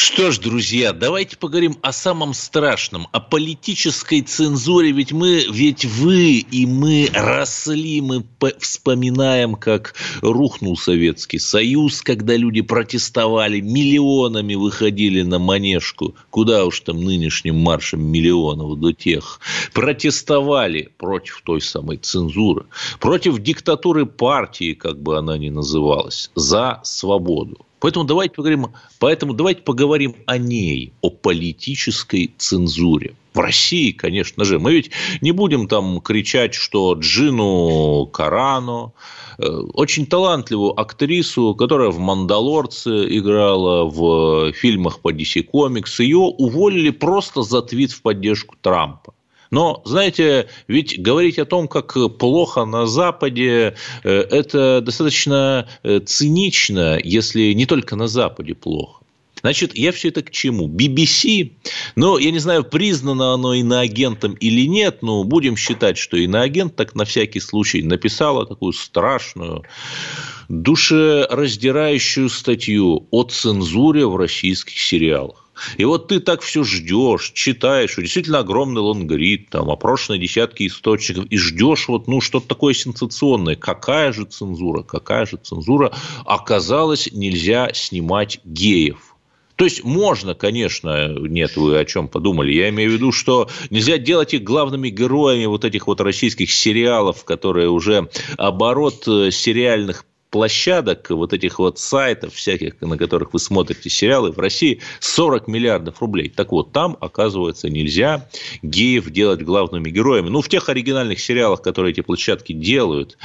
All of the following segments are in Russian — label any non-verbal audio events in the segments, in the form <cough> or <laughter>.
Что ж, друзья, давайте поговорим о самом страшном, о политической цензуре. Ведь мы, ведь вы и мы росли, мы вспоминаем, как рухнул Советский Союз, когда люди протестовали, миллионами выходили на манежку, куда уж там нынешним маршем миллионов до тех, протестовали против той самой цензуры, против диктатуры партии, как бы она ни называлась, за свободу. Поэтому давайте поговорим, поэтому давайте поговорим о ней, о политической цензуре. В России, конечно же, мы ведь не будем там кричать, что Джину Карано, э, очень талантливую актрису, которая в «Мандалорце» играла, в фильмах по DC Comics, ее уволили просто за твит в поддержку Трампа. Но, знаете, ведь говорить о том, как плохо на Западе, э, это достаточно э, цинично, если не только на Западе плохо. Значит, я все это к чему? BBC, ну, я не знаю, признано оно иноагентом или нет, но будем считать, что иноагент так на всякий случай написала такую страшную, душераздирающую статью о цензуре в российских сериалах. И вот ты так все ждешь, читаешь, действительно огромный лонгрид, там, опрошенные десятки источников, и ждешь вот, ну, что-то такое сенсационное. Какая же цензура, какая же цензура? Оказалось, нельзя снимать геев. То есть можно, конечно, нет, вы о чем подумали. Я имею в виду, что нельзя делать их главными героями вот этих вот российских сериалов, которые уже оборот э, сериальных площадок, вот этих вот сайтов всяких, на которых вы смотрите сериалы, в России 40 миллиардов рублей. Так вот, там, оказывается, нельзя геев делать главными героями. Ну, в тех оригинальных сериалах, которые эти площадки делают.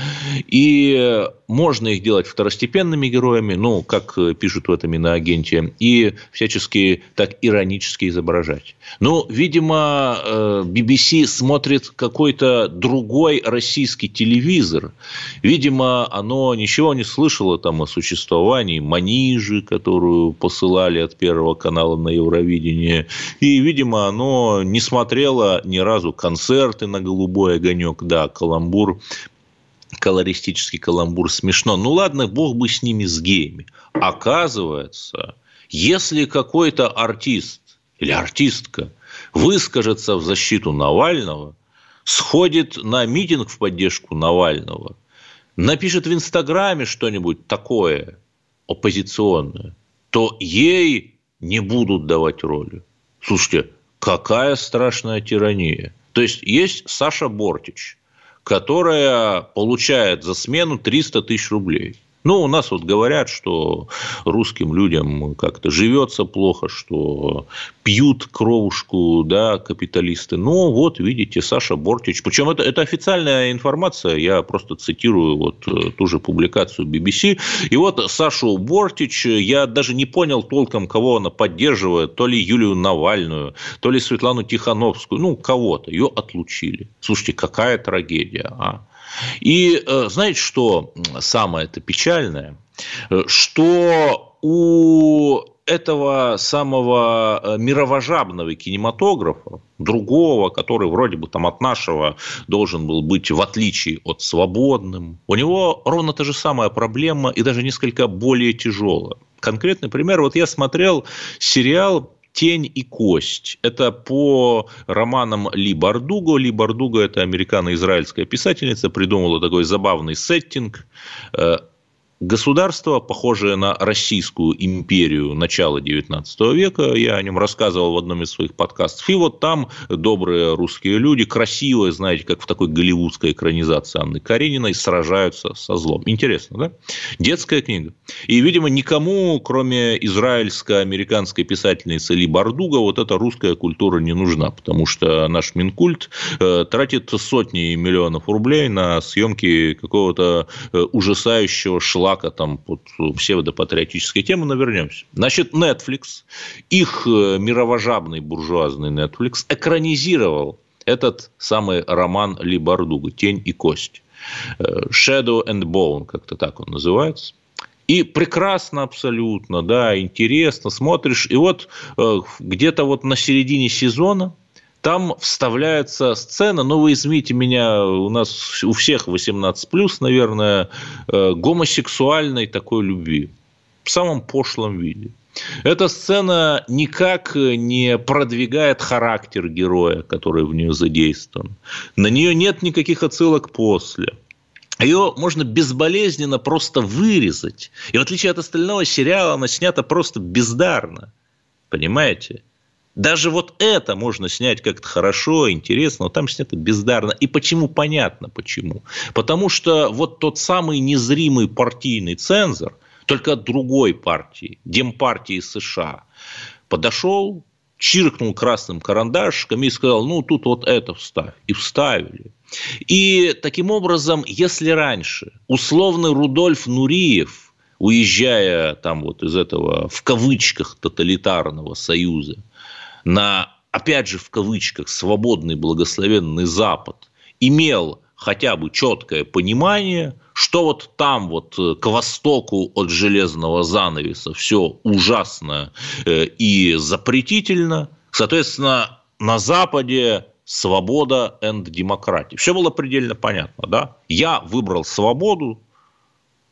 И можно их делать второстепенными героями, ну, как пишут в этом иноагенте, и всячески так иронически изображать. Ну, видимо, BBC смотрит какой-то другой российский телевизор. Видимо, оно ничего не слышала там о существовании Манижи, которую посылали от Первого канала на Евровидение. И, видимо, оно не смотрело ни разу концерты на «Голубой огонек». Да, каламбур колористический каламбур смешно. Ну ладно, бог бы с ними, с геями. Оказывается, если какой-то артист или артистка выскажется в защиту Навального, сходит на митинг в поддержку Навального, напишет в Инстаграме что-нибудь такое оппозиционное, то ей не будут давать роли. Слушайте, какая страшная тирания. То есть, есть Саша Бортич, которая получает за смену 300 тысяч рублей. Ну, у нас вот говорят, что русским людям как-то живется плохо, что пьют кровушку, да, капиталисты. Ну, вот, видите, Саша Бортич. Причем это, это официальная информация, я просто цитирую вот э, ту же публикацию BBC. И вот Сашу Бортич, я даже не понял толком, кого она поддерживает, то ли Юлию Навальную, то ли Светлану Тихановскую, ну, кого-то. Ее отлучили. Слушайте, какая трагедия, а? И э, знаете, что самое это печальное? Э, что у этого самого э, мировожабного кинематографа, другого, который вроде бы там от нашего должен был быть в отличие от свободным, у него ровно та же самая проблема и даже несколько более тяжелая. Конкретный пример, вот я смотрел сериал «Тень и кость». Это по романам Ли Бардуго. Ли Бардуго – это американо-израильская писательница, придумала такой забавный сеттинг э, Государство, похожее на Российскую империю начала XIX века, я о нем рассказывал в одном из своих подкастов, и вот там добрые русские люди, красивые, знаете, как в такой голливудской экранизации Анны Карениной, сражаются со злом. Интересно, да? Детская книга. И, видимо, никому, кроме израильско-американской писательницы Ли Бардуга, вот эта русская культура не нужна, потому что наш Минкульт э, тратит сотни миллионов рублей на съемки какого-то э, ужасающего шла шлака там под псевдопатриотической темы, но вернемся. Значит, Netflix, их э, мировожабный буржуазный Netflix, экранизировал этот самый роман Ли Бардуга «Тень и кость». Э, Shadow and Bone, как-то так он называется. И прекрасно абсолютно, да, интересно, смотришь. И вот э, где-то вот на середине сезона там вставляется сцена, ну, вы извините меня, у нас у всех 18+, наверное, э, гомосексуальной такой любви в самом пошлом виде. Эта сцена никак не продвигает характер героя, который в нее задействован. На нее нет никаких отсылок после. Ее можно безболезненно просто вырезать. И в отличие от остального сериала, она снята просто бездарно. Понимаете? Даже вот это можно снять как-то хорошо, интересно, но там снято бездарно. И почему? Понятно почему. Потому что вот тот самый незримый партийный цензор, только от другой партии, Демпартии США, подошел, чиркнул красным карандашиком и сказал, ну, тут вот это вставь. И вставили. И таким образом, если раньше условный Рудольф Нуриев, уезжая там вот из этого в кавычках тоталитарного союза на, опять же, в кавычках, свободный благословенный Запад, имел хотя бы четкое понимание, что вот там вот э, к востоку от железного занавеса все ужасно э, и запретительно, соответственно, на Западе свобода и демократия. Все было предельно понятно, да? Я выбрал свободу,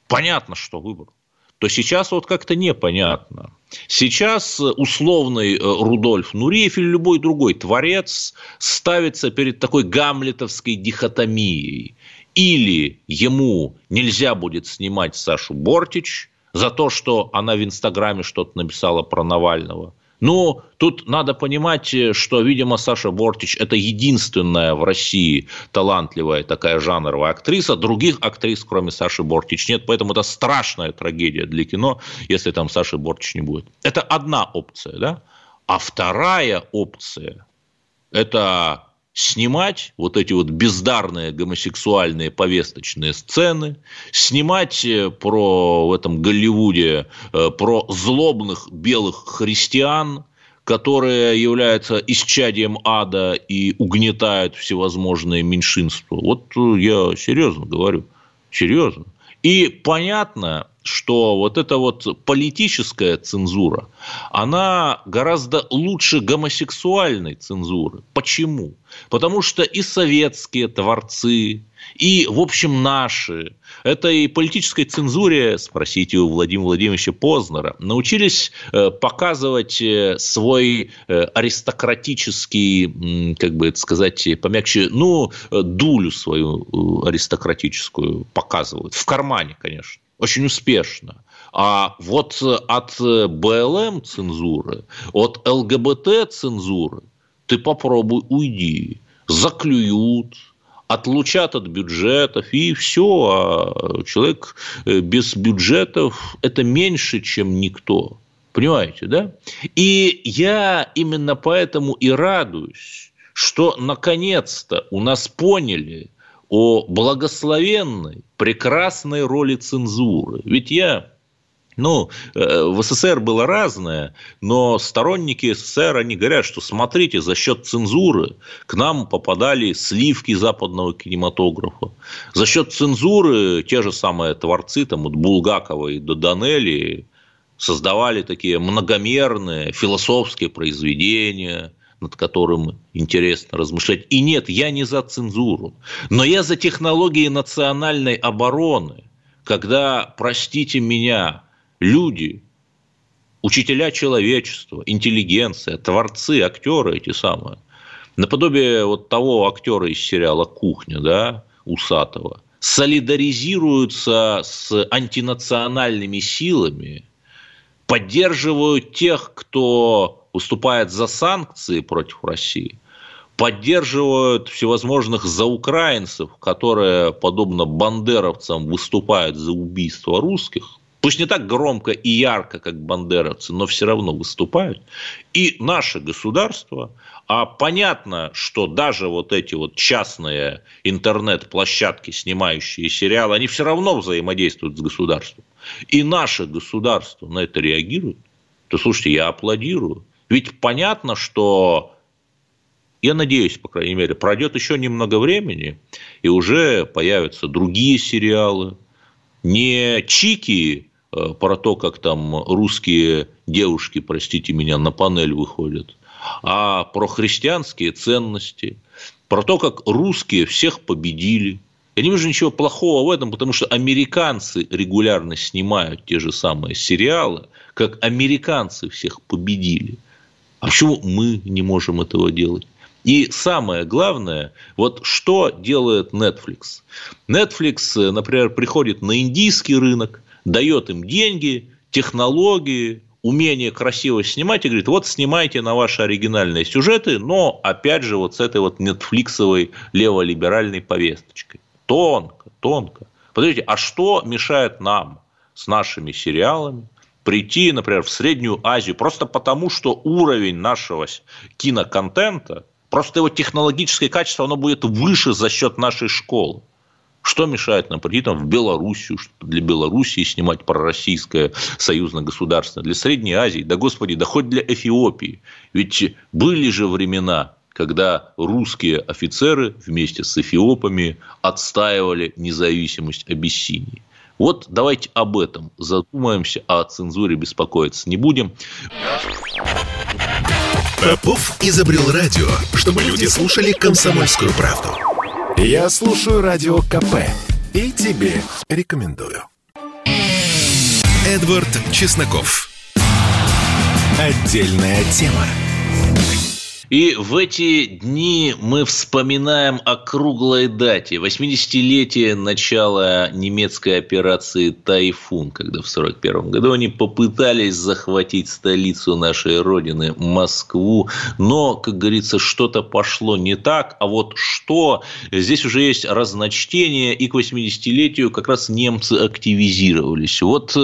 понятно, что выбрал то сейчас вот как-то непонятно. Сейчас условный э, Рудольф Нуриев или любой другой творец ставится перед такой гамлетовской дихотомией. Или ему нельзя будет снимать Сашу Бортич за то, что она в Инстаграме что-то написала про Навального, ну, тут надо понимать, э, что, видимо, Саша Бортич – это единственная в России талантливая такая жанровая актриса. Других актрис, кроме Саши Бортич, нет. Поэтому это страшная трагедия для кино, если там Саши Бортич не будет. Это одна опция, да? А вторая опция – это снимать вот эти вот бездарные гомосексуальные повесточные сцены, снимать э, про в этом Голливуде э, про злобных белых христиан, которые являются исчадием ада и угнетают всевозможные меньшинства. Вот э, я серьезно говорю, серьезно. И понятно, что вот эта вот политическая цензура, она гораздо лучше гомосексуальной цензуры. Почему? Потому что и советские творцы, и, в общем, наши, этой политической цензуре, спросите у Владимира Владимировича Познера, научились э, показывать э, свой э, аристократический, как бы это сказать, помягче, ну, дулю свою аристократическую показывают. В кармане, конечно очень успешно. А вот от БЛМ цензуры, от ЛГБТ цензуры ты попробуй уйди. Заклюют, отлучат от бюджетов, и все. А человек э, без бюджетов – это меньше, чем никто. Понимаете, да? И я именно поэтому и радуюсь, что наконец-то у нас поняли – о благословенной, прекрасной роли цензуры. Ведь я ну, э, в СССР было разное, но сторонники СССР, они говорят, что смотрите, за счет цензуры к нам попадали сливки западного кинематографа. За счет цензуры те же самые творцы, там, от Булгакова и до Данели, создавали такие многомерные философские произведения, над которым интересно размышлять. И нет, я не за цензуру, но я за технологии национальной обороны, когда, простите меня, люди, учителя человечества, интеллигенция, творцы, актеры эти самые, наподобие вот того актера из сериала «Кухня», да, Усатого, солидаризируются с антинациональными силами, поддерживают тех, кто выступает за санкции против России, поддерживают всевозможных заукраинцев, которые, подобно бандеровцам, выступают за убийство русских, пусть не так громко и ярко, как бандеровцы, но все равно выступают. И наше государство, а понятно, что даже вот эти вот частные интернет-площадки, снимающие сериалы, они все равно взаимодействуют с государством. И наше государство на это реагирует, то, слушайте, я аплодирую. Ведь понятно, что я надеюсь, по крайней мере, пройдет еще немного времени, и уже появятся другие сериалы. Не чики про то, как там русские девушки, простите меня, на панель выходят, а про христианские ценности, про то, как русские всех победили. Я не вижу ничего плохого в этом, потому что американцы регулярно снимают те же самые сериалы, как американцы всех победили. А почему мы не можем этого делать? И самое главное, вот что делает Netflix? Netflix, например, приходит на индийский рынок, дает им деньги, технологии, умение красиво снимать и говорит, вот снимайте на ваши оригинальные сюжеты, но опять же вот с этой вот нетфликсовой леволиберальной повесточкой. Тонко, тонко. Подождите, а что мешает нам с нашими сериалами прийти, например, в Среднюю Азию просто потому, что уровень нашего киноконтента, просто его технологическое качество, оно будет выше за счет нашей школы. Что мешает нам прийти там в Белоруссию, для Белоруссии снимать пророссийское союзное государство, для Средней Азии, да господи, да хоть для Эфиопии. Ведь были же времена, когда русские офицеры вместе с эфиопами отстаивали независимость Абиссинии. Вот давайте об этом задумаемся, а о цензуре беспокоиться не будем. Попов изобрел радио, чтобы люди слушали комсомольскую правду. Я слушаю радио КП и тебе рекомендую. Эдвард Чесноков. Отдельная тема. И в эти дни мы вспоминаем о круглой дате, 80-летие начала немецкой операции «Тайфун», когда в 1941 году они попытались захватить столицу нашей Родины, Москву, но, как говорится, что-то пошло не так, а вот что, здесь уже есть разночтение, и к 80-летию как раз немцы активизировались. Вот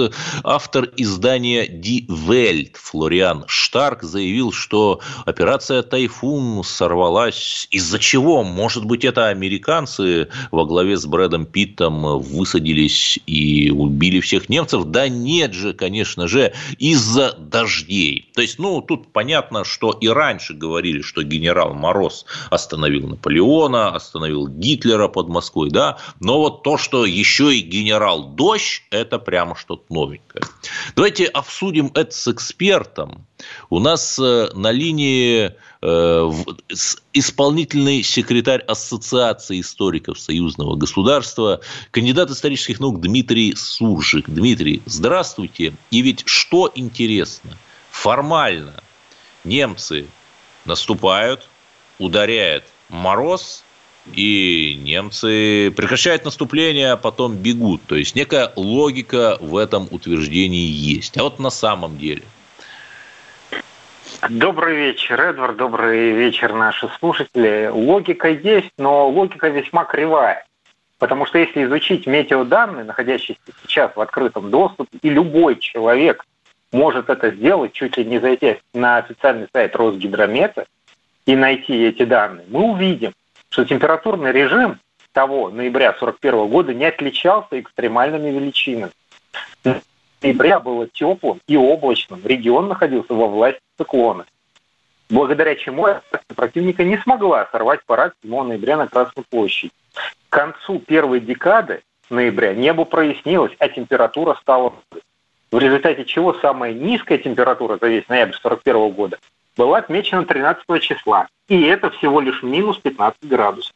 автор издания «Die Welt» Флориан Штарк заявил, что операция «Тайфун» тайфун сорвалась. Из-за чего? Может быть, это американцы во главе с Брэдом Питтом высадились и убили всех немцев? Да нет же, конечно же, из-за дождей. То есть, ну, тут понятно, что и раньше говорили, что генерал Мороз остановил Наполеона, остановил Гитлера под Москвой, да, но вот то, что еще и генерал Дождь, это прямо что-то новенькое. Давайте обсудим это с экспертом. У нас э, на линии исполнительный секретарь Ассоциации историков союзного государства, кандидат исторических наук Дмитрий Суржик. Дмитрий, здравствуйте. И ведь что интересно, формально немцы наступают, ударяют мороз, и немцы прекращают наступление, а потом бегут. То есть некая логика в этом утверждении есть. А вот на самом деле – Добрый вечер, Эдвард. Добрый вечер, наши слушатели. Логика есть, но логика весьма кривая. Потому что если изучить метеоданные, находящиеся сейчас в открытом доступе, и любой человек может это сделать, чуть ли не зайти на официальный сайт Росгидромета и найти эти данные, мы увидим, что температурный режим того ноября 1941 года не отличался экстремальными величинами ноября было теплым и облачным. Регион находился во власти циклона. Благодаря чему противника не смогла сорвать парад 7 ноября на Красной площади. К концу первой декады ноября небо прояснилось, а температура стала в результате чего самая низкая температура за весь ноябрь 1941 года была отмечена 13 числа. И это всего лишь минус 15 градусов.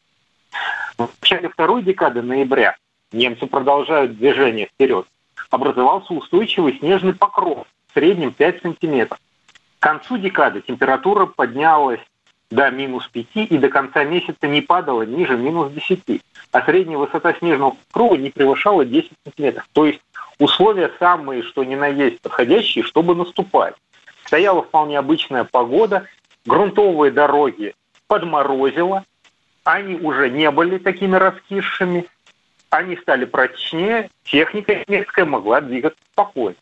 В начале второй декады ноября немцы продолжают движение вперед образовался устойчивый снежный покров в среднем 5 сантиметров. К концу декады температура поднялась до минус 5 и до конца месяца не падала ниже минус 10, а средняя высота снежного покрова не превышала 10 сантиметров. То есть условия самые, что ни на есть, подходящие, чтобы наступать. Стояла вполне обычная погода, грунтовые дороги подморозило, они уже не были такими раскисшими, они стали прочнее, техника немецкая могла двигаться спокойно.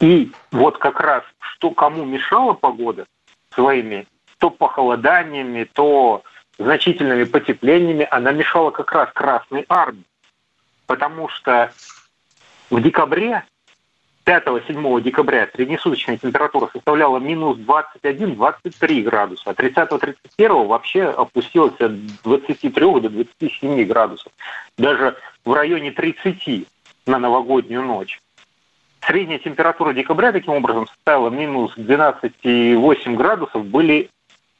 И вот как раз, что кому мешала погода своими то похолоданиями, то значительными потеплениями, она мешала как раз Красной Армии. Потому что в декабре 5-7 декабря среднесуточная температура составляла минус 21-23 градуса, а 30-31 вообще опустилась от 23 до 27 градусов. Даже в районе 30 на новогоднюю ночь. Средняя температура декабря таким образом составила минус 12,8 градусов, были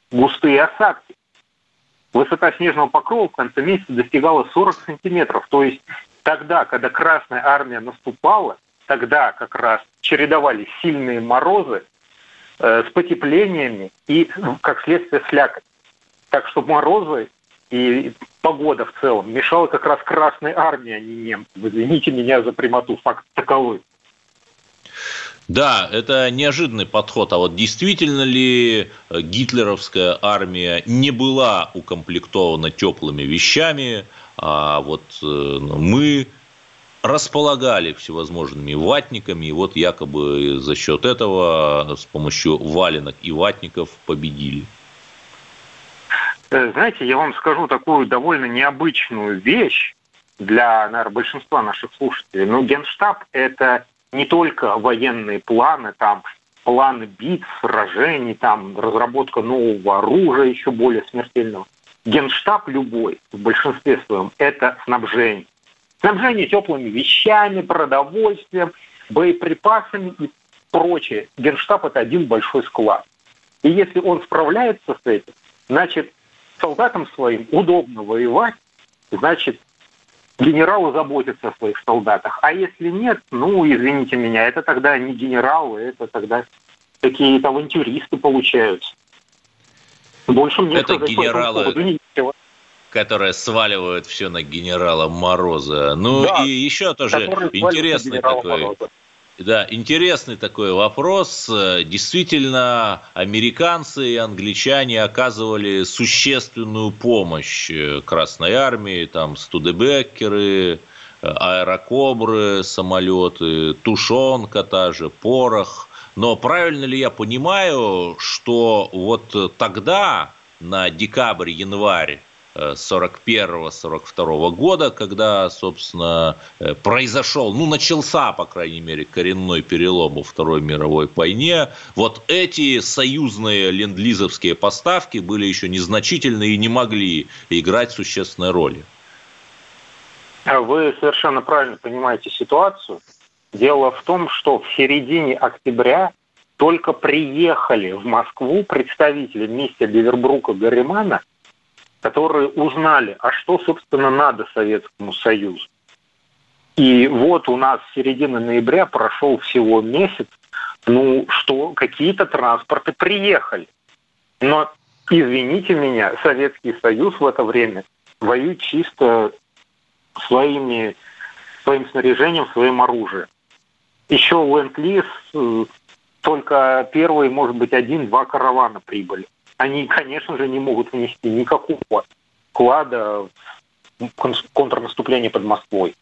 густые осадки. Высота снежного покрова в конце месяца достигала 40 сантиметров. То есть тогда, когда Красная Армия наступала, тогда как раз чередовались сильные морозы э, с потеплениями и, как следствие, слякоть. Так что морозы и погода в целом мешала как раз Красной Армии, а не немцам. Извините меня за прямоту, факт таковой. Да, это неожиданный подход. А вот действительно ли э, гитлеровская армия не была укомплектована теплыми вещами, а вот э, мы располагали всевозможными ватниками, и вот якобы за счет этого с помощью валенок и ватников победили. Э, знаете, я вам скажу такую довольно необычную вещь для, наверное, большинства наших слушателей. Ну, Генштаб – это не только военные планы, там планы битв, сражений, там разработка нового оружия, еще более смертельного. Генштаб любой, в большинстве своем, это снабжение. Снабжение теплыми вещами, продовольствием, боеприпасами и прочее. Генштаб – это один большой склад. И если он справляется с этим, значит, солдатам своим удобно воевать, значит, генералы заботятся о своих солдатах. А если нет, ну, извините меня, это тогда не генералы, это тогда какие-то авантюристы получаются. Больше мне это генералы, которые сваливают все на генерала Мороза. Ну да, и еще тоже интересный такой. Мороза. Да, интересный такой вопрос. Действительно, американцы и англичане оказывали существенную помощь Красной Армии, там студебекеры, аэрокобры, самолеты, тушенка та же, порох. Но правильно ли я понимаю, что вот тогда, на декабрь-январь 41-42 года, когда, собственно, э, произошел, ну, начался, по крайней мере, коренной перелом во Второй мировой войне, вот эти союзные ленд-лизовские поставки были еще незначительны и не могли играть существенной роли. Вы совершенно правильно понимаете ситуацию. Дело в том, что в середине октября только приехали в Москву представители вместе Девербрука Гарримана – которые узнали, а что, собственно, надо Советскому Союзу. И вот у нас с середины ноября прошел всего месяц, ну что, какие-то транспорты приехали. Но, извините меня, Советский Союз в это время воюет чисто своими, своим снаряжением, своим оружием. Еще Ленд-Лиз э, только первые, может быть, один-два каравана прибыли они, конечно же, не могут внести никакого вклада в контрнаступление под Москвой.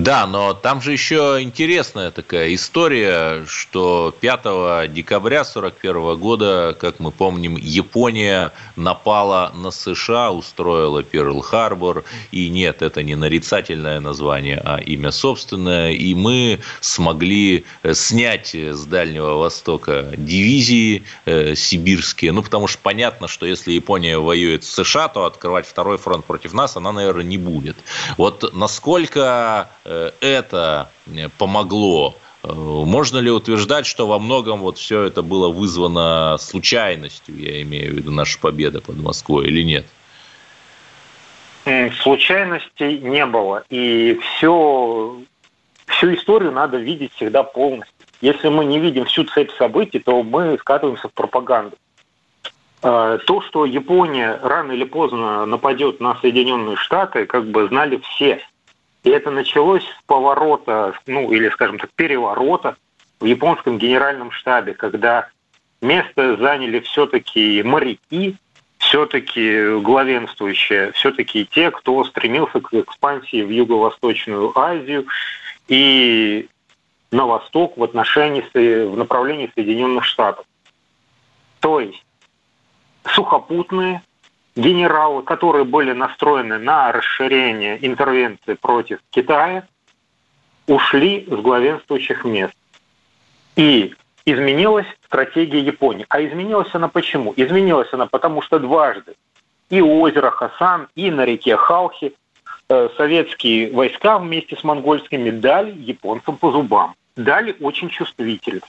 Да, но там же еще интересная такая история, что 5 декабря 1941 года, как мы помним, Япония напала на США, устроила Перл-Харбор. И нет, это не нарицательное название, а имя собственное. И мы смогли э, снять с Дальнего Востока дивизии э, сибирские. Ну, потому что понятно, что если Япония воюет с США, то открывать второй фронт против нас она, наверное, не будет. Вот насколько Э, это э, помогло? Э, можно ли утверждать, что во многом вот все это было вызвано случайностью, я имею в виду наша победа под Москвой, или нет? Случайностей не было. И все, всю историю надо видеть всегда полностью. Если мы не видим всю цепь событий, то мы скатываемся в пропаганду. То, что Япония рано или поздно нападет на Соединенные Штаты, как бы знали все. И это началось с поворота, ну или, скажем так, переворота в японском генеральном штабе, когда место заняли все-таки моряки, все-таки главенствующие, все-таки те, кто стремился к экспансии в Юго-Восточную Азию и на восток в отношении, в направлении Соединенных Штатов. То есть сухопутные, генералы, которые были настроены на расширение интервенции против Китая, ушли с главенствующих мест. И изменилась стратегия Японии. А изменилась она почему? Изменилась она потому, что дважды и у озера Хасан, и на реке Халхи э, советские войска вместе с монгольскими дали японцам по зубам. Дали очень чувствительно.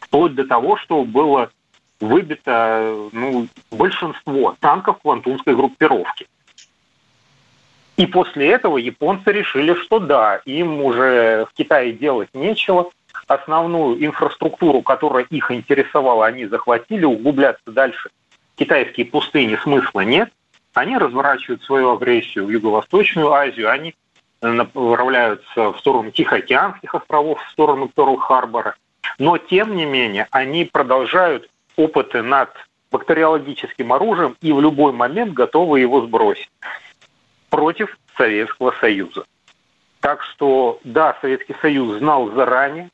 Вплоть до того, что было выбито ну, большинство танков квантунской группировки. И после этого японцы решили, что да, им уже в Китае делать нечего. Основную инфраструктуру, которая их интересовала, они захватили, углубляться дальше китайские пустыни смысла нет. Они разворачивают свою агрессию в Юго-Восточную Азию, они направляются в сторону Тихоокеанских островов, в сторону Перл-Харбора. Но, тем не менее, они продолжают опыты над бактериологическим оружием и в любой момент готовы его сбросить против Советского Союза. Так что, да, Советский Союз знал заранее,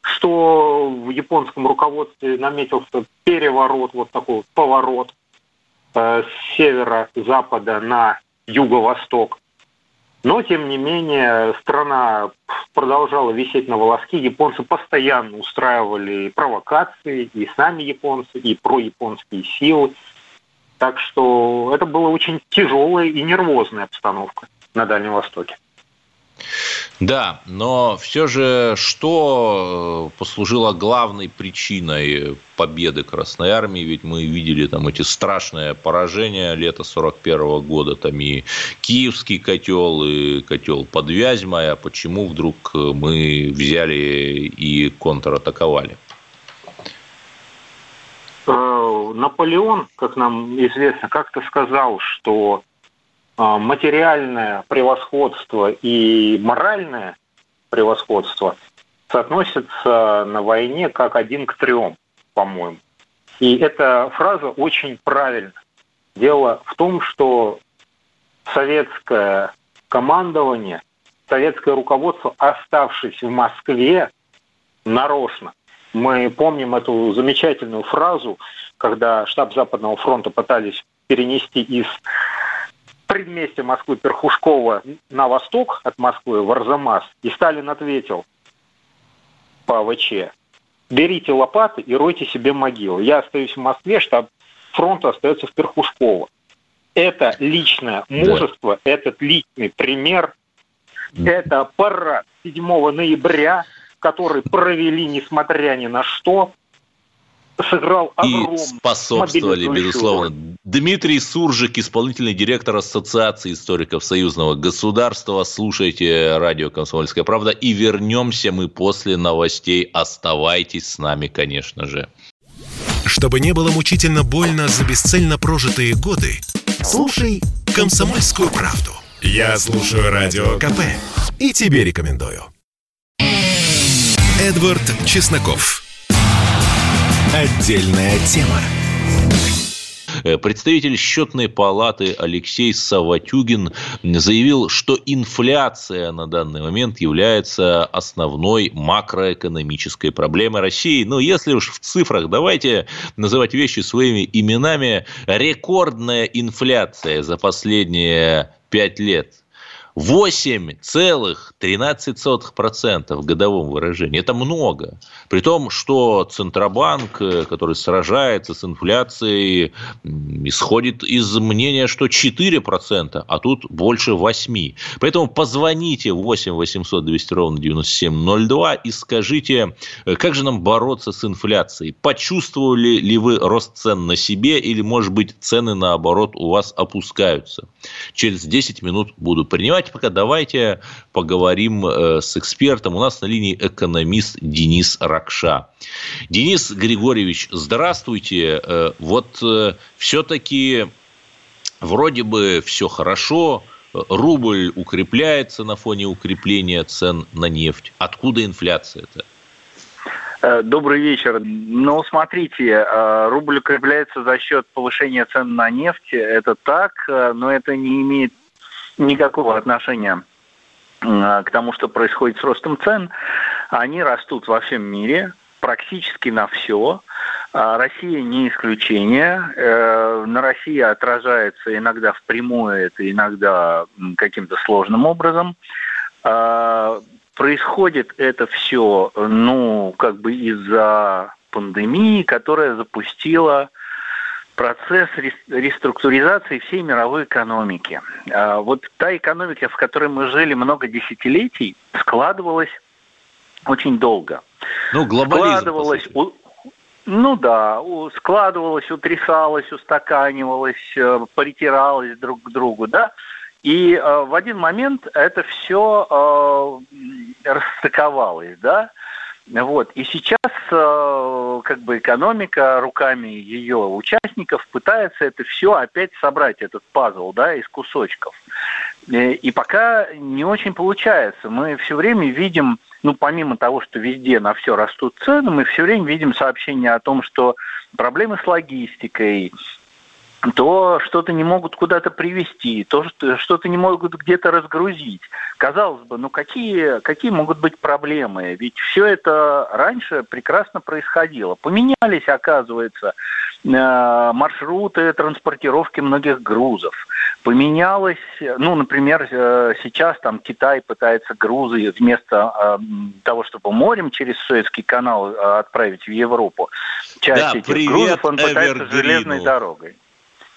что в японском руководстве наметился переворот, вот такой вот поворот э, с севера-запада на юго-восток. Но, тем не менее, страна продолжала висеть на волоске. Японцы постоянно устраивали провокации, и сами японцы, и прояпонские силы. Так что это была очень тяжелая и нервозная обстановка на Дальнем Востоке. Да, но все же что э, послужило главной причиной победы Красной Армии? Ведь мы видели там эти страшные поражения лета 41 года, там и Киевский котел, и котел под Вязьмой, а почему вдруг мы взяли и контратаковали? Наполеон, как нам известно, как-то сказал, что материальное превосходство и моральное превосходство соотносятся на войне как один к трем, по-моему. И эта фраза очень правильна. Дело в том, что советское командование, советское руководство, оставшись в Москве, нарочно мы помним эту замечательную фразу, когда штаб Западного фронта пытались перенести из предместья Москвы Перхушкова на восток от Москвы, в Арзамас, и Сталин ответил по ВЧ, берите лопаты и ройте себе могилу. Я остаюсь в Москве, штаб фронта остается в Перхушково. Это личное мужество, да. этот личный пример, это парад 7 ноября – который провели, несмотря ни на что, сыграл огромную И способствовали, безусловно. Роль. Дмитрий Суржик, исполнительный директор Ассоциации историков союзного государства. Слушайте радио «Комсомольская правда». И вернемся мы после новостей. Оставайтесь с нами, конечно же. Чтобы не было мучительно больно за бесцельно прожитые годы, слушай «Комсомольскую правду». Я слушаю радио КП и тебе рекомендую. Эдвард Чесноков. Отдельная тема. Э, представитель счетной палаты Алексей Саватюгин заявил, что инфляция на данный момент является основной макроэкономической проблемой России. Но если уж в цифрах, давайте называть вещи своими именами. Рекордная инфляция за последние пять лет 8,13% в годовом выражении. Это много. При том, что Центробанк, э, который сражается с инфляцией, исходит из мнения, что 4%, а тут больше 8%. Поэтому позвоните 8 800 200 ровно 9702 и скажите, э, как же нам бороться с инфляцией? Почувствовали ли вы рост цен на себе или, может быть, цены наоборот у вас опускаются? Через 10 минут буду принимать давайте пока давайте поговорим э, с экспертом. У нас на линии экономист Денис Ракша. Денис Григорьевич, здравствуйте. Э, вот э, все-таки вроде бы все хорошо, рубль укрепляется на фоне укрепления цен на нефть. Откуда инфляция-то? Добрый вечер. Ну, смотрите, рубль укрепляется за счет повышения цен на нефть. Это так, но это не имеет никакого отношения к тому, что происходит с ростом цен. Они растут во всем мире, практически на все. А Россия не исключение. Э, на России отражается иногда впрямую, это иногда каким-то сложным образом. А, происходит это все, ну, как бы из-за пандемии, которая запустила процесс реструктуризации всей мировой экономики. А, вот та экономика, в которой мы жили много десятилетий, складывалась очень долго. Ну, глобализм. Складывалась, ну да, складывалась, утрясалась, устаканивалась, э, притиралась друг к другу, да. И э, в один момент это все э, расстыковалось, да. Вот. И сейчас э, как бы экономика руками ее участников пытается это все опять собрать, этот пазл, да, из кусочков. Э, и пока не очень получается. Мы все время видим, ну, помимо того, что везде на все растут цены, мы все время видим сообщения о том, что проблемы с логистикой, то что-то не могут куда-то привезти, то что-то не могут где-то разгрузить. Казалось бы, ну какие, какие могут быть проблемы? Ведь все это раньше прекрасно происходило. Поменялись, оказывается, э, маршруты транспортировки многих грузов. Поменялось, ну, например, э, сейчас там Китай пытается грузы вместо э, того, чтобы морем через Суэцкий канал отправить в Европу, часть да, этих привет, грузов он пытается железной дорогой.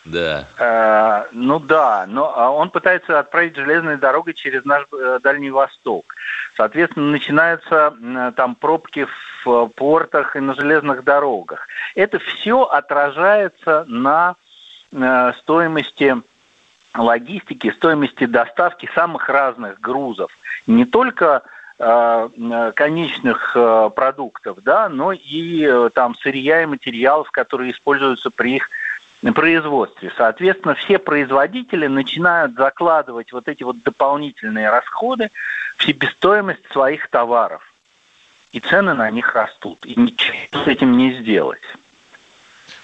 Да. Э, ну да, но а он пытается отправить железной дорогой через наш э, Дальний Восток. Соответственно, начинаются э, там пробки в портах и на железных дорогах. Это все отражается на э, стоимости логистики, стоимости доставки самых разных грузов. Не только э, конечных э, продуктов, да, но и там сырья и материалов, которые используются при их производстве. Соответственно, все производители начинают закладывать вот эти вот дополнительные расходы в себестоимость своих товаров. И цены на них растут. И ничего с этим не сделать.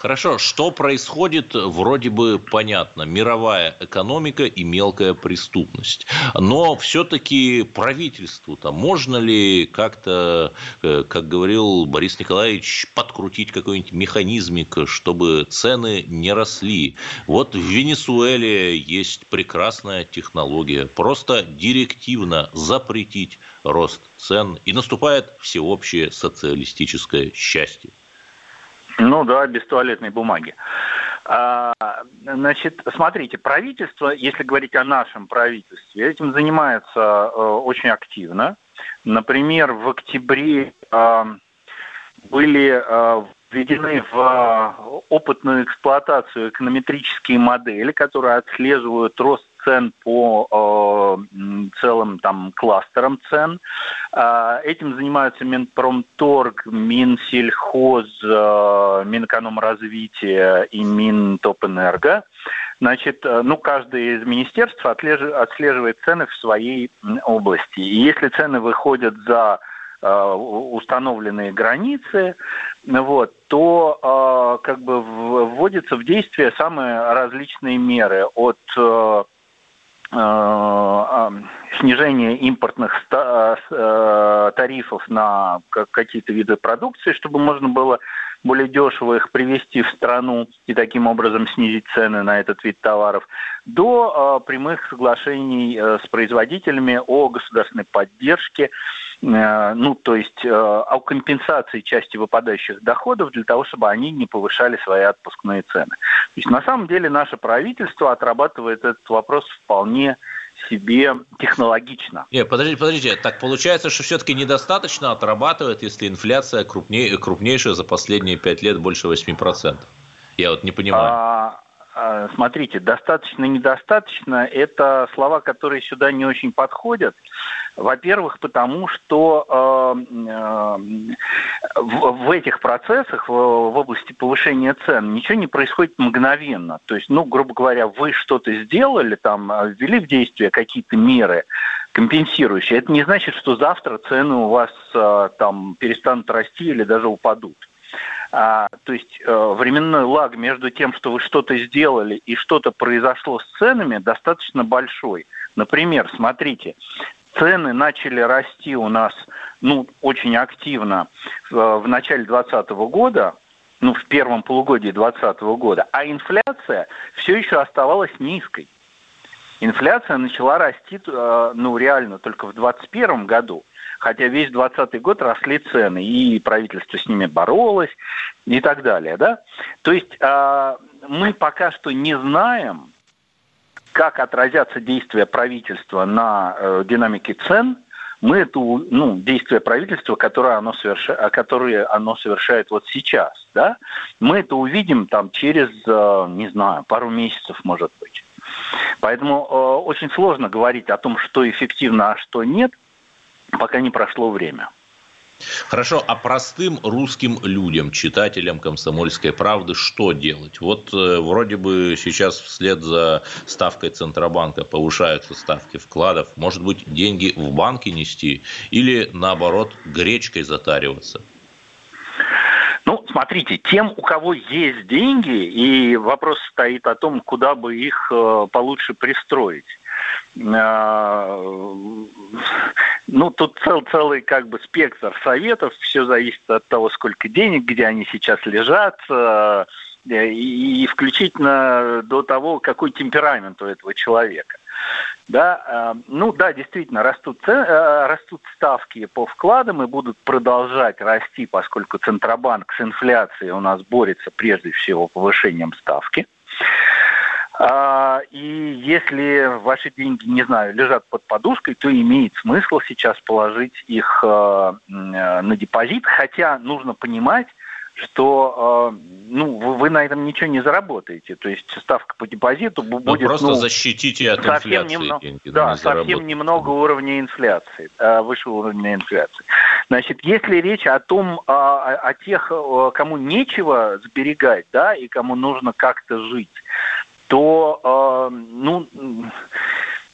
Хорошо, что происходит, вроде бы понятно. Мировая экономика и мелкая преступность. Но все-таки правительству-то можно ли как-то, э, как говорил Борис Николаевич, подкрутить какой-нибудь механизмик, чтобы цены не росли? Вот в Венесуэле есть прекрасная технология. Просто директивно запретить рост цен, и наступает всеобщее социалистическое счастье. Ну да, без туалетной бумаги. А, значит, смотрите, правительство, если говорить о нашем правительстве, этим занимается э, очень активно. Например, в октябре э, были э, введены в опытную эксплуатацию эконометрические модели, которые отслеживают рост цен по э, целым там кластерам цен. Э, этим занимаются Минпромторг, Минсельхоз, э, Минэкономразвития и Минтопэнерго. Значит, э, ну, каждое из министерств отслеживает цены в своей области. И если цены выходят за э, установленные границы, вот, то э, как бы вводятся в действие самые различные меры от э, снижение импортных э, тарифов на какие-то виды продукции, чтобы можно было более дешево их привезти в страну и таким образом снизить цены на этот вид товаров, до э, прямых соглашений с производителями о государственной поддержке Э, ну, то есть э, о компенсации части выпадающих доходов для того, чтобы они не повышали свои отпускные цены. То есть на самом деле наше правительство отрабатывает этот вопрос вполне себе технологично. Нет, подождите, подождите. Так получается, что все-таки недостаточно отрабатывает, если инфляция крупнее, крупнейшая за последние пять лет больше 8%. Я вот не понимаю. А, а, смотрите, достаточно, недостаточно – это слова, которые сюда не очень подходят. Во-первых, потому что э, э, в, этих процессах, в, области повышения цен, ничего не происходит мгновенно. То есть, ну, грубо говоря, вы что-то сделали, там, ввели в действие какие-то меры компенсирующие. Это не значит, что завтра цены у вас э, там перестанут расти или даже упадут. А, то есть э, временной лаг между тем, что вы что-то сделали и что-то произошло с ценами, достаточно большой. Например, смотрите, цены начали расти у нас ну, очень активно в, в начале 2020 года, ну, в первом полугодии 2020 года, а инфляция все еще оставалась низкой. Инфляция начала расти, э, ну, реально только в 2021 году. хотя весь 2020 год росли цены, и правительство с ними боролось, и так далее. Да? То есть э, мы пока что не знаем, как отразятся действия правительства на э, динамике цен – мы это, ну, действие правительства, которое оно, совершает, которые оно совершает вот сейчас, да, мы это увидим там через, э, не знаю, пару месяцев, может быть. Поэтому э, очень сложно говорить о том, что эффективно, а что нет, пока не прошло время. Хорошо, а простым русским людям, читателям «Комсомольской правды» что делать? Вот э, вроде бы сейчас вслед за ставкой Центробанка повышаются ставки вкладов. Может быть, деньги в банке нести или, наоборот, гречкой затариваться? Ну, смотрите, тем, у кого есть деньги, и вопрос стоит о том, куда бы их э, получше пристроить. А, ну, тут цел, целый как бы спектр советов, все зависит от того, сколько денег, где они сейчас лежат, а, и, включительно до того, какой темперамент у этого человека. Да, а, ну да, действительно, растут, растут ставки по вкладам и будут продолжать расти, поскольку Центробанк с инфляцией у нас борется прежде всего повышением ставки. И если ваши деньги, не знаю, лежат под подушкой, то имеет смысл сейчас положить их а, на депозит, хотя нужно понимать, что а, ну, вы на этом ничего не заработаете. То есть ставка по депозиту ну, будет... просто ну, защитите от совсем инфляции немного, деньги. Да, совсем немного уровня инфляции, выше уровня инфляции. Значит, если речь о том, о, о тех, кому нечего сберегать, да, и кому нужно как-то жить, то, э, ну,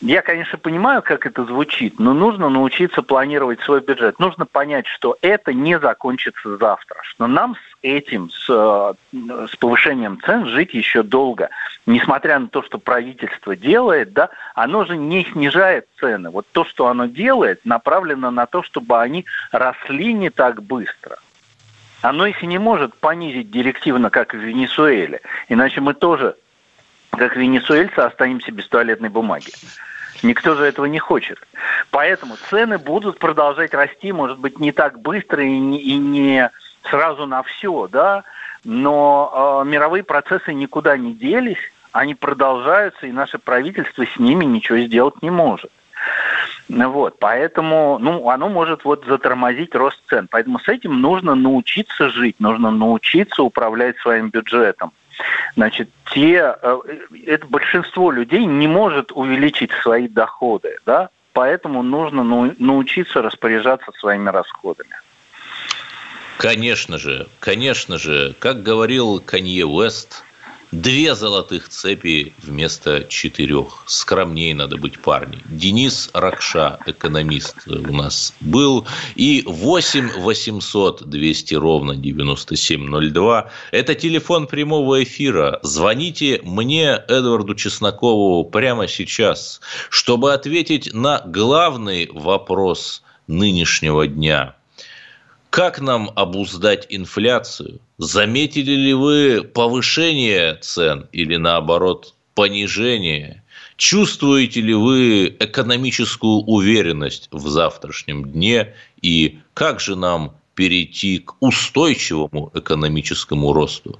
я, конечно, понимаю, как это звучит, но нужно научиться планировать свой бюджет. Нужно понять, что это не закончится завтра, что нам с этим, с, с повышением цен жить еще долго. Несмотря на то, что правительство делает, да, оно же не снижает цены. Вот то, что оно делает, направлено на то, чтобы они росли не так быстро. Оно их и не может понизить директивно, как в Венесуэле. Иначе мы тоже как венесуэльцы, останемся без туалетной бумаги. Никто же этого не хочет. Поэтому цены будут продолжать расти, может быть, не так быстро и не, и не сразу на все, да, но э, мировые процессы никуда не делись, они продолжаются, и наше правительство с ними ничего сделать не может. Вот, поэтому, ну, оно может вот затормозить рост цен. Поэтому с этим нужно научиться жить, нужно научиться управлять своим бюджетом. Значит, те, э, это большинство людей не может увеличить свои доходы, да, поэтому нужно научиться распоряжаться своими расходами. Конечно же, конечно же, как говорил Канье Уэст, Две золотых цепи вместо четырех. Скромнее надо быть, парни. Денис Ракша, экономист у нас был. И 8 800 200 ровно 9702. Это телефон прямого эфира. Звоните мне, Эдварду Чеснокову, прямо сейчас, чтобы ответить на главный вопрос нынешнего дня – как нам обуздать инфляцию? Заметили ли вы повышение цен или наоборот понижение? Чувствуете ли вы экономическую уверенность в завтрашнем дне? И как же нам перейти к устойчивому экономическому росту?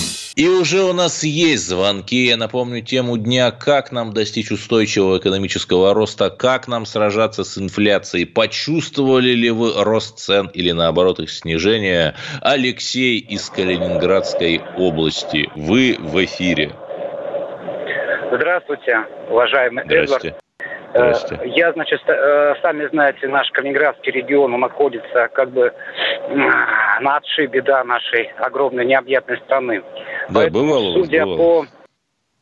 И уже у нас есть звонки. Я напомню тему дня, как нам достичь устойчивого экономического роста, как нам сражаться с инфляцией. Почувствовали ли вы рост цен или наоборот их снижение? Алексей из Калининградской области. Вы в эфире. Здравствуйте, уважаемый Здравствуйте. Эдвард. Здравствуйте. Я, значит, э, сами знаете, наш Калининградский регион он находится как бы на отшибе да, нашей огромной необъятной страны. Да, Поэтому, бывало. Судя бывало. по...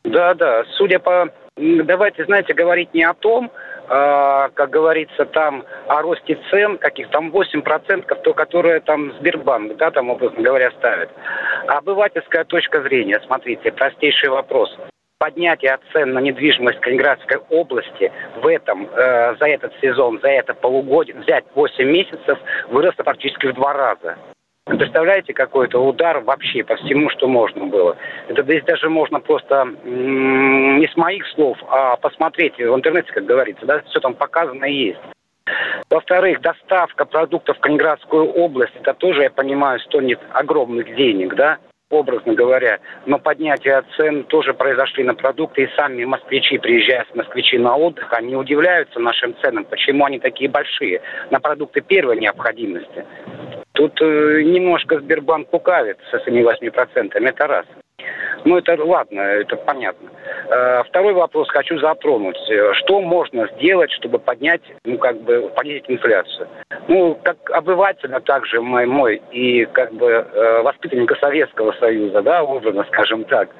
Да, да, судя по... Давайте, знаете, говорить не о том, э, как говорится, там о росте цен, каких там 8%, то, которые там Сбербанк, да, там, образно говоря, ставит. Обывательская точка зрения, смотрите, простейший вопрос – поднятие цен на недвижимость Калининградской области в этом, э, за этот сезон, за это полугодие, взять 8 месяцев, выросло практически в два раза. Представляете, какой-то удар вообще по всему, что можно было. Это здесь даже можно просто не с моих слов, а посмотреть в интернете, как говорится, да, все там показано и есть. Во-вторых, доставка продуктов в Калининградскую область, это тоже, я понимаю, стоит огромных денег, да образно говоря. Но поднятие цен тоже произошли на продукты, и сами москвичи, приезжая с москвичи на отдых, они удивляются нашим ценам, почему они такие большие на продукты первой необходимости. Тут э, немножко Сбербанк лукавит со своими 8%, это раз. Ну, это ладно, это понятно. Э, второй вопрос хочу затронуть. Что можно сделать, чтобы поднять, ну, как бы, понизить инфляцию? Ну, как обыватель, а также мой, мой и, как бы, э, воспитанника Советского Союза, да, образно, скажем так,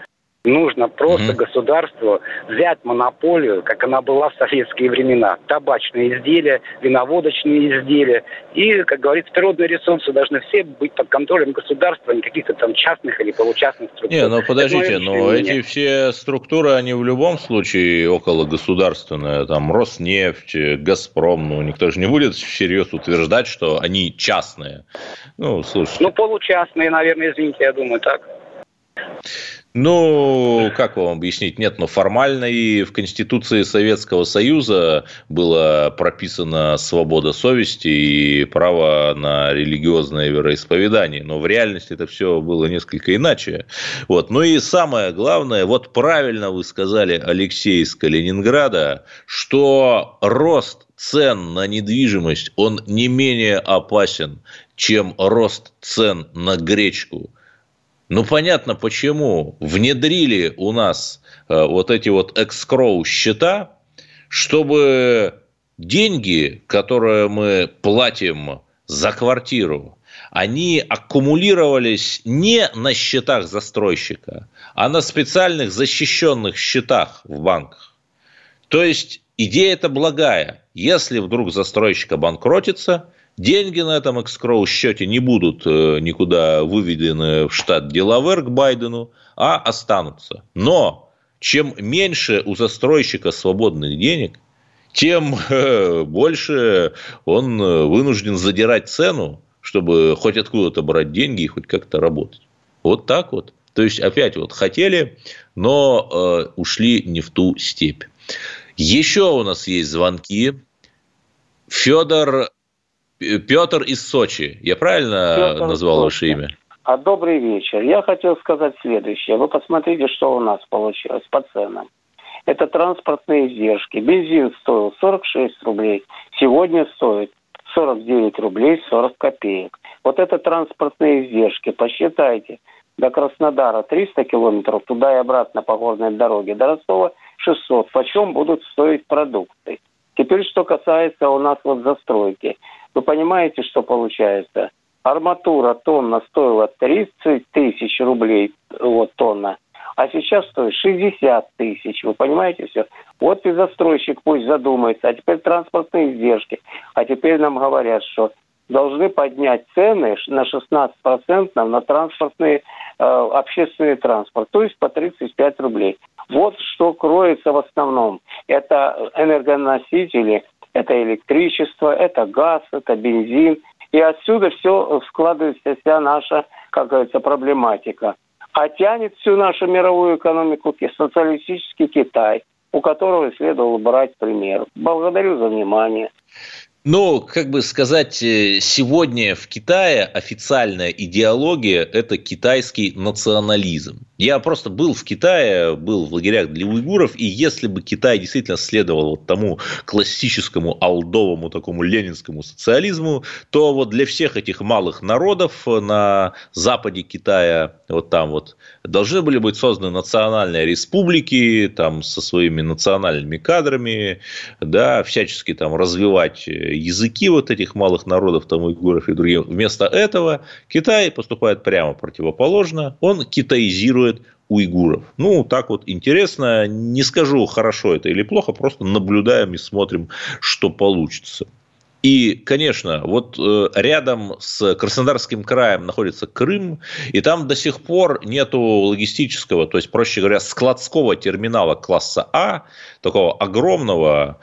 Нужно просто mm-hmm. государству взять монополию, как она была в советские времена. Табачные изделия, виноводочные изделия. И, как говорится, природные ресурсы должны все быть под контролем государства, а не каких-то там частных или получастных структур. Не, ну подождите, но эти все структуры, они в любом случае около государственные. Там Роснефть, Газпром, ну никто же не будет всерьез утверждать, что они частные. Ну, слушайте. Ну, получастные, наверное, извините, я думаю, так. Ну, как вам объяснить? Нет, но формально и в Конституции Советского Союза была прописана свобода совести и право на религиозное вероисповедание. Но в реальности это все было несколько иначе. Вот. Ну и самое главное, вот правильно вы сказали, Алексей из Калининграда, что рост цен на недвижимость, он не менее опасен, чем рост цен на гречку. Ну, понятно, почему. Внедрили у нас э, вот эти вот экскроу счета, чтобы деньги, которые мы платим за квартиру, они аккумулировались не на счетах застройщика, а на специальных защищенных счетах в банках. То есть идея это благая. Если вдруг застройщик обанкротится, Деньги на этом экскроу счете не будут э, никуда выведены в штат Делавер к Байдену, а останутся. Но чем меньше у застройщика свободных денег, тем <laughs> э, больше он э, вынужден задирать цену, чтобы хоть откуда-то брать деньги и хоть как-то работать. Вот так вот. То есть, опять вот хотели, но ушли не в ту степь. Еще у нас есть звонки. Федор Петр из Сочи. Я правильно Петр назвал ваше имя? А добрый вечер. Я хотел сказать следующее. Вы посмотрите, что у нас получилось по ценам. Это транспортные издержки. Бензин стоил 46 рублей. Сегодня стоит 49 рублей 40 копеек. Вот это транспортные издержки. Посчитайте. До Краснодара 300 километров, туда и обратно по горной дороге. До Ростова 600. Почем будут стоить продукты? Теперь, что касается у нас вот застройки. Вы понимаете, что получается? Арматура тонна стоила 30 тысяч рублей, вот тонна, а сейчас стоит 60 тысяч. Вы понимаете все? Вот и застройщик пусть задумается. А теперь транспортные издержки. А теперь нам говорят, что должны поднять цены на 16% на транспортный э, общественный транспорт, то есть по 35 рублей. Вот что кроется в основном. Это энергоносители, это электричество, это газ, это бензин. И отсюда все складывается вся наша, как говорится, проблематика. А тянет всю нашу мировую экономику социалистический Китай, у которого следовало брать пример. Благодарю за внимание. Ну, как бы сказать, э, сегодня в Китае официальная идеология – это китайский национализм. Я просто был в Китае, был в лагерях для уйгуров, и если бы Китай действительно следовал вот тому классическому алдовому такому ленинскому социализму, то вот для всех этих малых народов на западе Китая, вот там вот, должны были быть созданы национальные республики, там со своими национальными кадрами, да, всячески там развивать языки вот этих малых народов, там, уйгуров и других. Вместо этого Китай поступает прямо противоположно. Он китаизирует уйгуров. Ну, так вот интересно. Не скажу, хорошо это или плохо, просто наблюдаем и смотрим, что получится. И, конечно, вот э, рядом с Краснодарским краем находится Крым, и там до сих пор нету логистического, то есть, проще говоря, складского терминала класса А, такого огромного,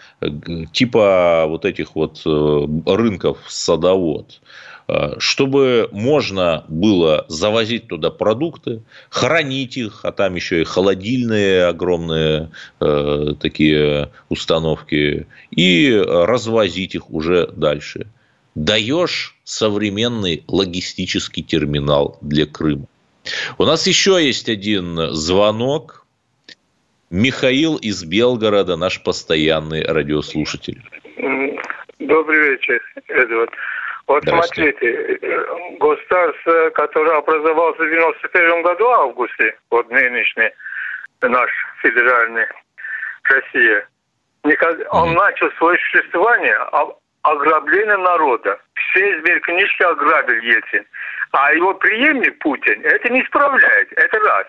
типа вот этих вот э, рынков садовод. Э, чтобы можно было завозить туда продукты, хранить их, а там еще и холодильные огромные э, такие установки, и развозить их уже дальше. Даешь современный логистический терминал для Крыма. У нас еще есть один звонок. Михаил из Белгорода, наш постоянный радиослушатель. Добрый вечер, Эдвард. Вот смотрите, Госстарс, который образовался в 91 году в августе, вот нынешний наш федеральный Россия, он начал свое существование ограбление народа. Все сберкнижки ограбил Ельцин. А его преемник Путин это не исправляет. Это раз.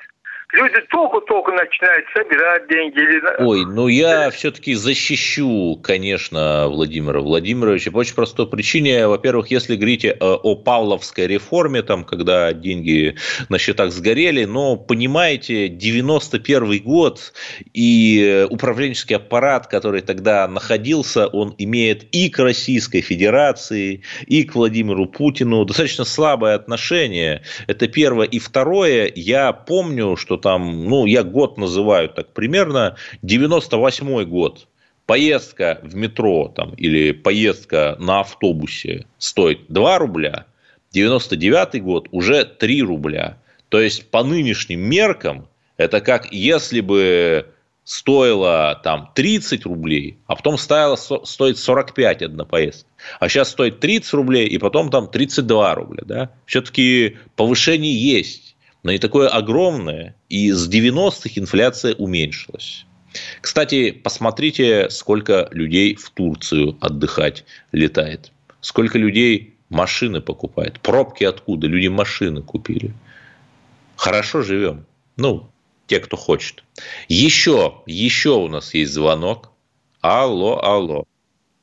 Люди только-только начинают собирать деньги. Ой, ну я все-таки защищу, конечно, Владимира Владимировича по очень простой причине. Во-первых, если говорить о Павловской реформе, там, когда деньги на счетах сгорели, но понимаете, 91 год и управленческий аппарат, который тогда находился, он имеет и к Российской Федерации, и к Владимиру Путину достаточно слабое отношение. Это первое. И второе, я помню, что там, ну, я год называю так примерно, 98 год, поездка в метро там, или поездка на автобусе стоит 2 рубля, 99 год уже 3 рубля. То есть по нынешним меркам это как если бы стоило там 30 рублей, а потом стало, стоит 45 одна поездка. А сейчас стоит 30 рублей, и потом там 32 рубля. Да? Все-таки повышение есть но не такое огромное, и с 90-х инфляция уменьшилась. Кстати, посмотрите, сколько людей в Турцию отдыхать летает. Сколько людей машины покупает. Пробки откуда? Люди машины купили. Хорошо живем. Ну, те, кто хочет. Еще, еще у нас есть звонок. Алло, алло.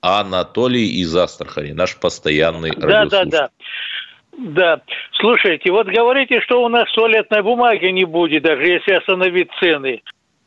Анатолий из Астрахани, наш постоянный Да, да, да. Да. Слушайте, вот говорите, что у нас туалетной бумаги не будет, даже если остановить цены.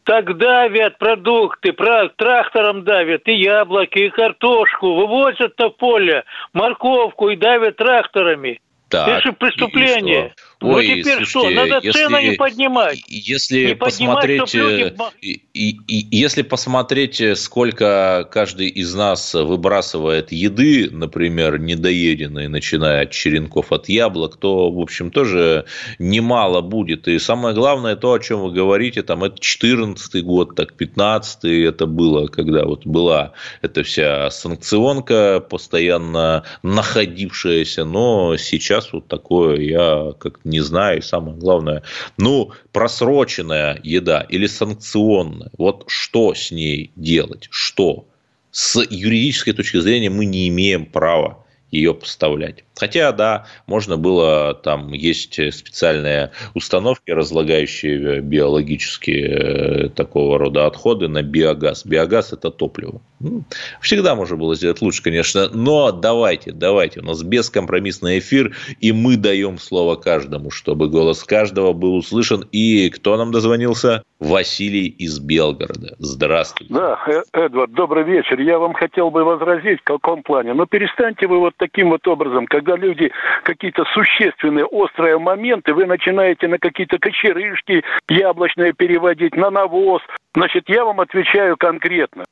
Так давят продукты, трактором давят и яблоки, и картошку, вывозят на поле морковку и давят тракторами. Так, Это же преступление. Ну Ой, теперь слушайте, что? Надо если, цены не поднимать. Если не посмотреть, люди... и, и, и, если посмотреть, сколько каждый из нас выбрасывает еды, например, недоеденной, начиная от черенков, от яблок, то, в общем, тоже немало будет. И самое главное, то, о чем вы говорите, там, это 14 год, так, 15 это было, когда вот была эта вся санкционка постоянно находившаяся, но сейчас вот такое я как не знаю, и самое главное, ну, просроченная еда или санкционная, вот что с ней делать, что? С юридической точки зрения мы не имеем права ее поставлять. Хотя, да, можно было, там есть специальные установки, разлагающие биологические э, такого рода отходы на биогаз. Биогаз – это топливо. Ну, всегда можно было сделать лучше, конечно, но давайте, давайте, у нас бескомпромиссный эфир, и мы даем слово каждому, чтобы голос каждого был услышан. И кто нам дозвонился? Василий из Белгорода. Здравствуйте. Да, э, Эдвард, добрый вечер. Я вам хотел бы возразить в каком плане. Но перестаньте вы вот таким вот образом, когда люди какие-то существенные, острые моменты, вы начинаете на какие-то кочерышки яблочные переводить, на навоз. Значит, я вам отвечаю конкретно,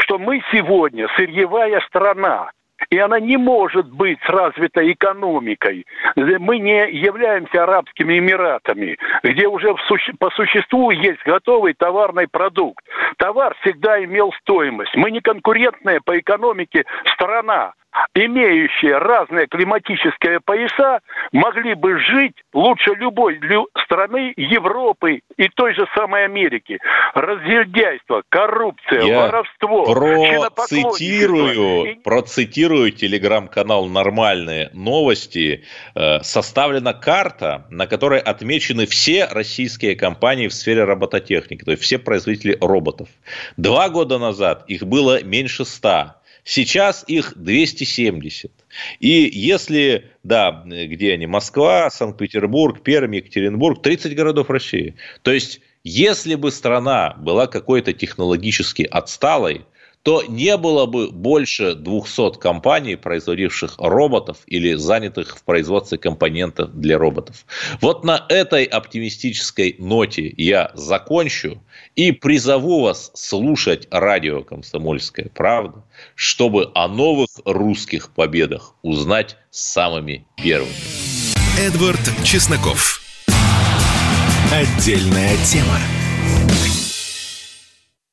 что мы сегодня сырьевая страна, и она не может быть с развитой экономикой. Мы не являемся арабскими эмиратами, где уже по существу есть готовый товарный продукт. Товар всегда имел стоимость. Мы не конкурентная по экономике страна имеющие разные климатические пояса, могли бы жить лучше любой страны Европы и той же самой Америки. Разъедайство, коррупция, Я воровство, процитирую, процитирую телеграм-канал «Нормальные новости». Э, составлена карта, на которой отмечены все российские компании в сфере робототехники, то есть все производители роботов. Два года назад их было меньше ста. Сейчас их 270. И если, да, где они, Москва, Санкт-Петербург, Пермь, Екатеринбург, 30 городов России. То есть, если бы страна была какой-то технологически отсталой, то не было бы больше 200 компаний, производивших роботов или занятых в производстве компонентов для роботов. Вот на этой оптимистической ноте я закончу и призову вас слушать радио «Комсомольская правда», чтобы о новых русских победах узнать самыми первыми. Эдвард Чесноков. Отдельная тема.